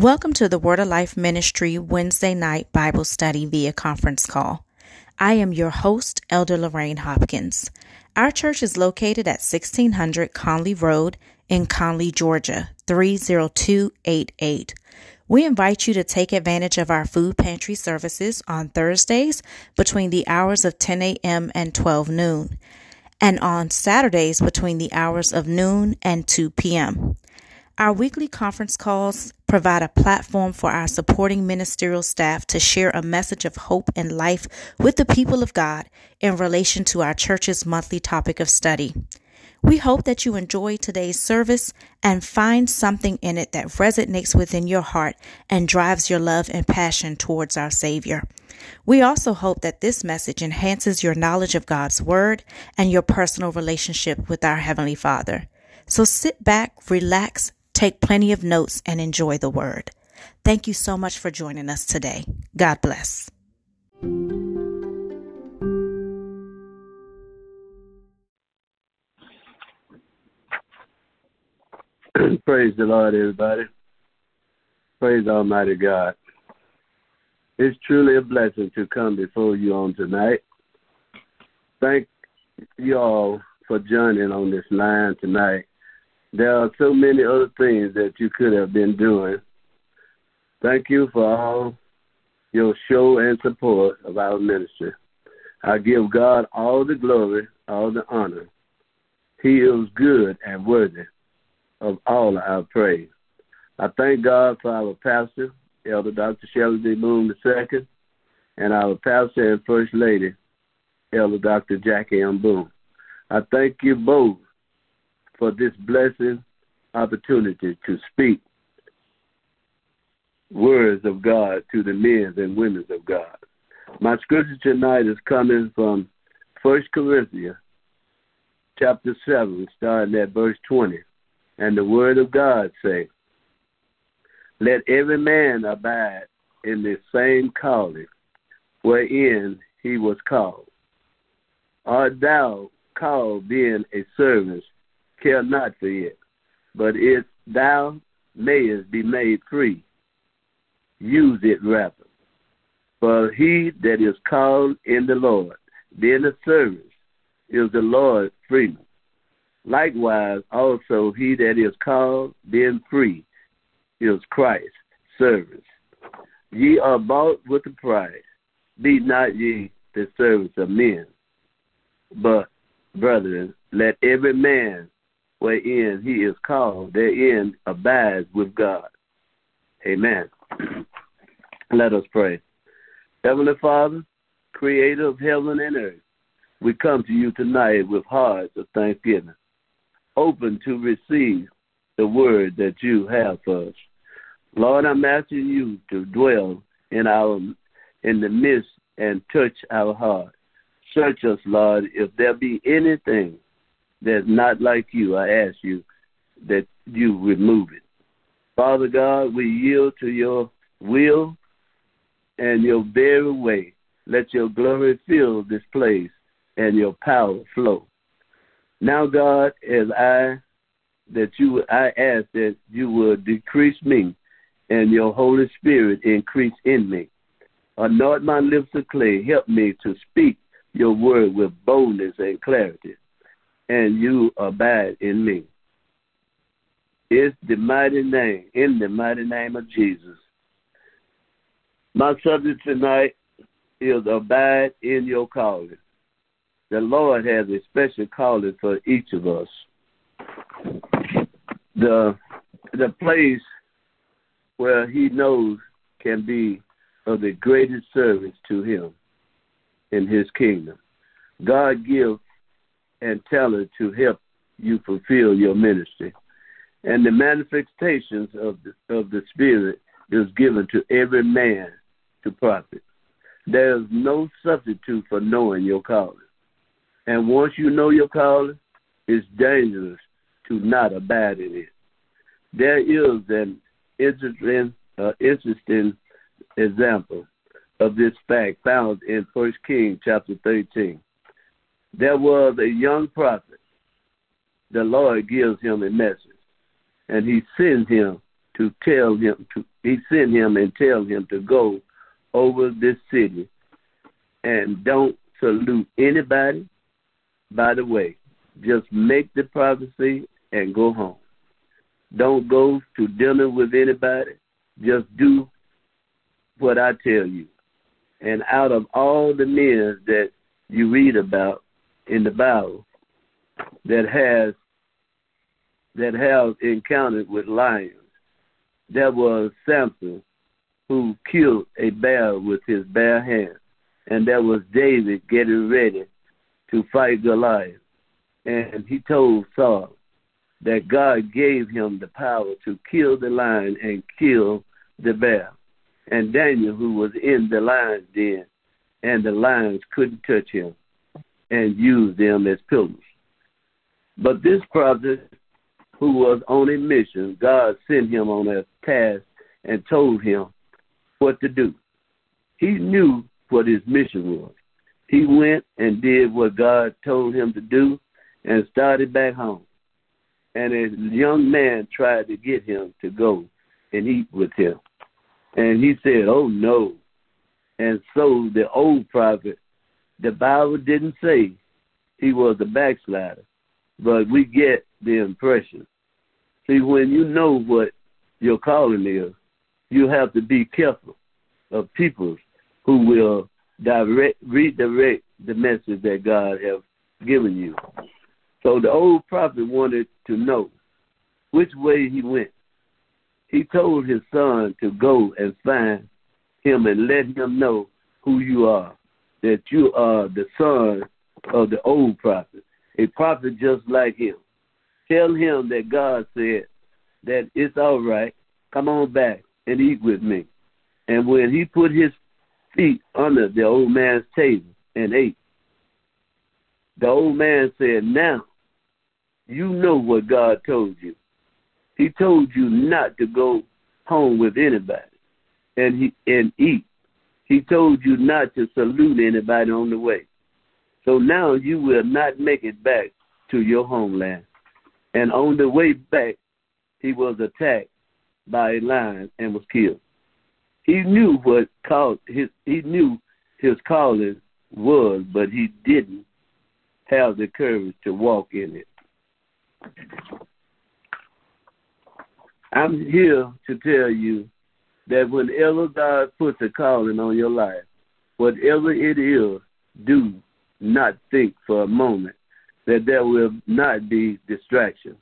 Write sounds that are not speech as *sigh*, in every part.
Welcome to the Word of Life Ministry Wednesday night Bible study via conference call. I am your host, Elder Lorraine Hopkins. Our church is located at 1600 Conley Road in Conley, Georgia, 30288. We invite you to take advantage of our food pantry services on Thursdays between the hours of 10 a.m. and 12 noon, and on Saturdays between the hours of noon and 2 p.m. Our weekly conference calls provide a platform for our supporting ministerial staff to share a message of hope and life with the people of God in relation to our church's monthly topic of study. We hope that you enjoy today's service and find something in it that resonates within your heart and drives your love and passion towards our Savior. We also hope that this message enhances your knowledge of God's Word and your personal relationship with our Heavenly Father. So sit back, relax, Take plenty of notes and enjoy the word. Thank you so much for joining us today. God bless. *clears throat* Praise the Lord, everybody. Praise Almighty God. It's truly a blessing to come before you on tonight. Thank you all for joining on this line tonight there are so many other things that you could have been doing. Thank you for all your show and support of our ministry. I give God all the glory, all the honor. He is good and worthy of all our praise. I thank God for our pastor, Elder Dr. Shelley D. Boone II, and our pastor and First Lady, Elder Dr. Jackie M. Boone. I thank you both for this blessed opportunity to speak words of God to the men and women of God. My scripture tonight is coming from First Corinthians chapter 7, starting at verse 20. And the word of God say, Let every man abide in the same calling wherein he was called. Art thou called being a servant care not for it. But if thou mayest be made free, use it rather. For he that is called in the Lord, being a servant, is the Lord's freeman. Likewise, also he that is called, being free, is Christ's servants. Ye are bought with a price. Be not ye the servants of men. But, brethren, let every man wherein he is called, therein abides with God. Amen. *clears throat* Let us pray. Heavenly Father, creator of heaven and earth, we come to you tonight with hearts of thanksgiving, open to receive the word that you have for us. Lord, I'm asking you to dwell in our in the midst and touch our heart. Search us, Lord, if there be anything that's not like you, I ask you that you remove it. Father God, we yield to your will and your very way. Let your glory fill this place and your power flow. Now, God, as I that you I ask that you would decrease me and your Holy Spirit increase in me. Anoint my lips of clay. Help me to speak your word with boldness and clarity and you abide in me. It's the mighty name, in the mighty name of Jesus. My subject tonight is abide in your calling. The Lord has a special calling for each of us. The the place where he knows can be of the greatest service to him in his kingdom. God gives and talent to help you fulfill your ministry. And the manifestations of the, of the Spirit is given to every man to profit. There is no substitute for knowing your calling. And once you know your calling, it's dangerous to not abide in it. There is an interesting, uh, interesting example of this fact found in First Kings chapter 13 there was a young prophet. The Lord gives him a message, and he sends him to tell him to he sent him and tell him to go over this city and don't salute anybody by the way. Just make the prophecy and go home. Don't go to dinner with anybody. Just do what I tell you. And out of all the men that you read about in the Bible that has that have encountered with lions, there was Samson who killed a bear with his bare hands. And there was David getting ready to fight Goliath. And he told Saul that God gave him the power to kill the lion and kill the bear. And Daniel, who was in the lion's den, and the lions couldn't touch him and use them as pillars. But this prophet, who was on a mission, God sent him on a task and told him what to do. He knew what his mission was. He went and did what God told him to do and started back home. And a young man tried to get him to go and eat with him. And he said, Oh no. And so the old prophet, the Bible didn't say he was a backslider, but we get the impression. See, when you know what your calling is, you have to be careful of people who will direct, redirect the message that God has given you. So the old prophet wanted to know which way he went. He told his son to go and find him and let him know who you are, that you are the son of the old prophet, a prophet just like him. Tell him that God said that it's all right. Come on back and eat with me. And when he put his feet under the old man's table and ate, the old man said, Now you know what God told you. He told you not to go home with anybody and he and eat. He told you not to salute anybody on the way. So now you will not make it back to your homeland. And on the way back, he was attacked by a lion and was killed. He knew what called his he knew his calling was, but he didn't have the courage to walk in it. I'm here to tell you that whenever God puts a calling on your life, whatever it is, do not think for a moment that there will not be distraction.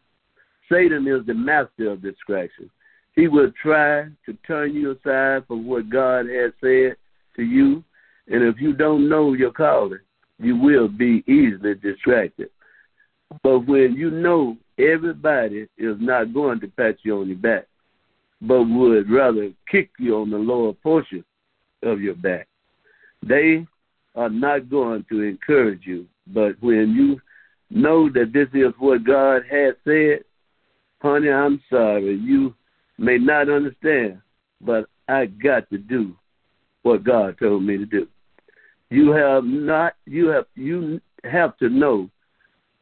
Satan is the master of distraction. He will try to turn you aside from what God has said to you, and if you don't know your calling, you will be easily distracted. But when you know everybody is not going to pat you on the back, but would rather kick you on the lower portion of your back, they are not going to encourage you. But when you know that this is what God has said, honey, I'm sorry. You may not understand, but I got to do what God told me to do. You have not you have you have to know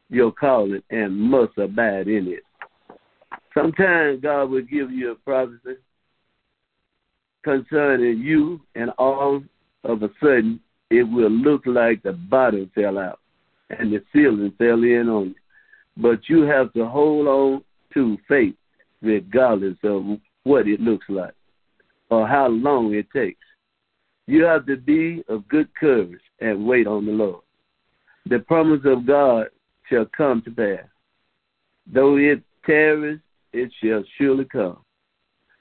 your calling and must abide in it. Sometimes God will give you a prophecy concerning you, and all of a sudden it will look like the bottom fell out and the ceiling fell in on you. But you have to hold on to faith regardless of what it looks like or how long it takes. You have to be of good courage and wait on the Lord. The promise of God shall come to pass. Though it tarries, it shall surely come.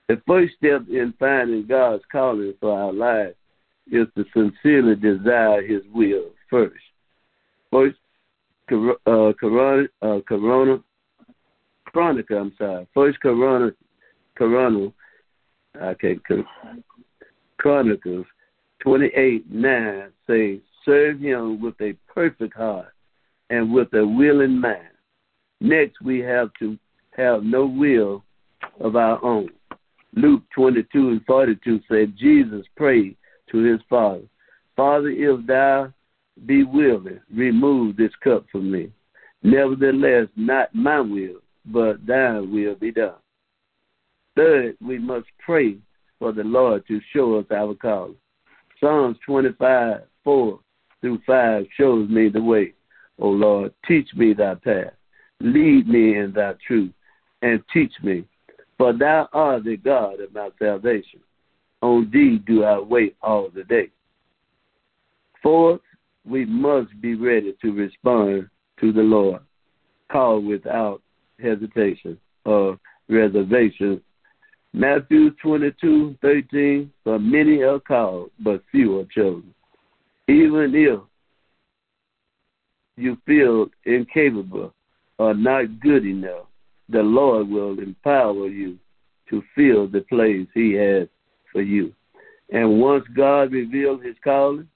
The first step in finding God's calling for our lives is to sincerely desire His will first. First, uh, Corona, uh, Corona, Chronica, I'm sorry. First Corona, Corona, okay, Chronicles 28 9 says, Serve Him with a perfect heart and with a willing mind. Next, we have to have no will of our own. Luke 22 and 42 said, Jesus prayed to his Father, Father, if thou be willing, remove this cup from me. Nevertheless, not my will, but thine will be done. Third, we must pray for the Lord to show us our call. Psalms 25, 4 through 5 shows me the way. O Lord, teach me thy path. Lead me in thy truth and teach me. For thou art the God of my salvation. On thee do I wait all the day. Fourth, we must be ready to respond to the Lord. Call without hesitation or reservation. Matthew 22, 13, for many are called, but few are chosen. Even if you feel incapable or not good enough, the Lord will empower you to fill the place He has for you. And once God reveals His calling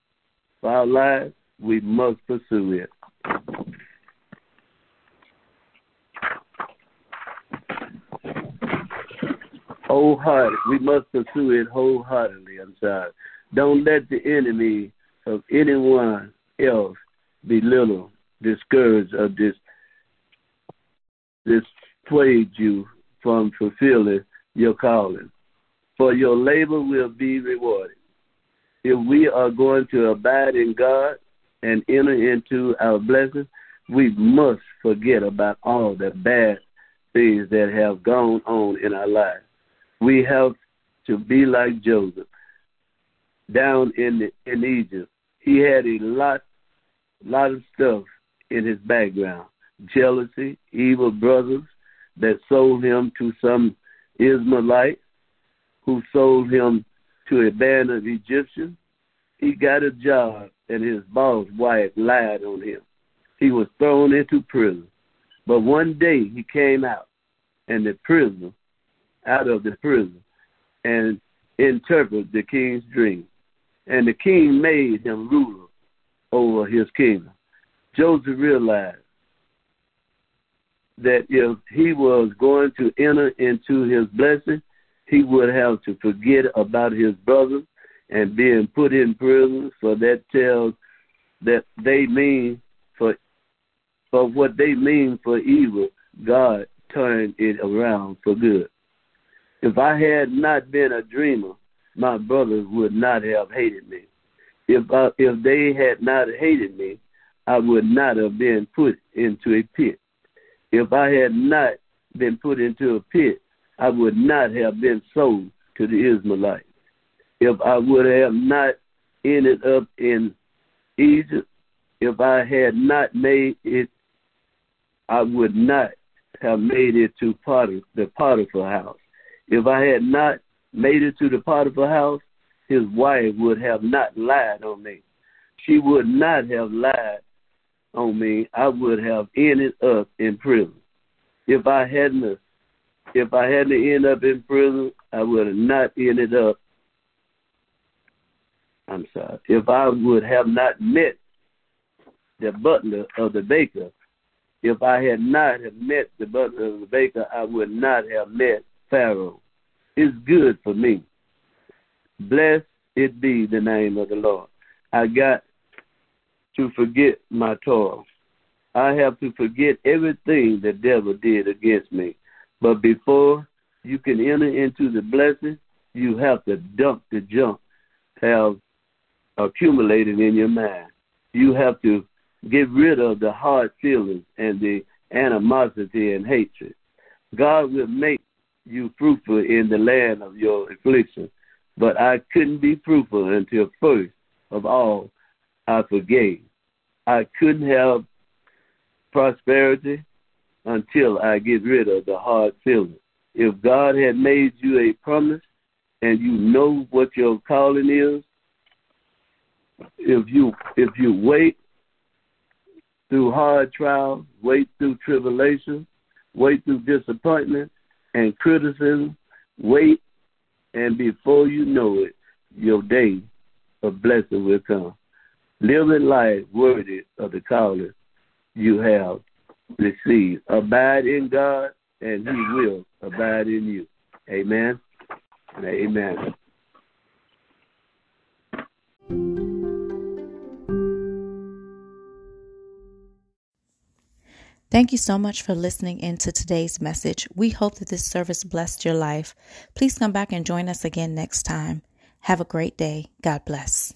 for our lives, we must pursue it. Wholehearted. We must pursue it wholeheartedly. I'm sorry. Don't let the enemy of anyone else belittle, discourage, or dis dissuade you from fulfilling your calling. For your labor will be rewarded. If we are going to abide in God and enter into our blessings, we must forget about all the bad things that have gone on in our lives. We have to be like Joseph down in the, in Egypt. He had a lot lot of stuff in his background. Jealousy, evil brothers that sold him to some Ishmaelite who sold him to a band of Egyptians. He got a job and his boss wife lied on him. He was thrown into prison. But one day he came out and the prison out of the prison and interpreted the king's dream. And the king made him ruler over his kingdom. Joseph realized that if he was going to enter into his blessing, he would have to forget about his brothers and being put in prison. So that tells that they mean for for what they mean for evil, God turned it around for good. If I had not been a dreamer, my brothers would not have hated me. If I, if they had not hated me, I would not have been put into a pit. If I had not been put into a pit, I would not have been sold to the Israelites. If I would have not ended up in Egypt, if I had not made it, I would not have made it to Potiphar, the Potiphar house. If I had not made it to the Potiphar house, his wife would have not lied on me. She would not have lied on me. I would have ended up in prison. If I hadn't if I hadn't ended up in prison, I would have not ended up I'm sorry. If I would have not met the butler of the baker, if I had not have met the butler of the baker, I would not have met Pharaoh. It's good for me. Blessed it be the name of the Lord. I got to forget my toil. I have to forget everything the devil did against me. But before you can enter into the blessing, you have to dump the junk have accumulated in your mind. You have to get rid of the hard feelings and the animosity and hatred. God will make you fruitful in the land of your affliction. But I couldn't be fruitful until first of all I forgave. I couldn't have prosperity until I get rid of the hard feelings. If God had made you a promise and you know what your calling is, if you if you wait through hard trials, wait through tribulation, wait through disappointment and criticism, wait and before you know it, your day of blessing will come. Live a life worthy of the calling you have received. Abide in God, and He will abide in you. Amen. Amen. Thank you so much for listening in to today's message. We hope that this service blessed your life. Please come back and join us again next time. Have a great day. God bless.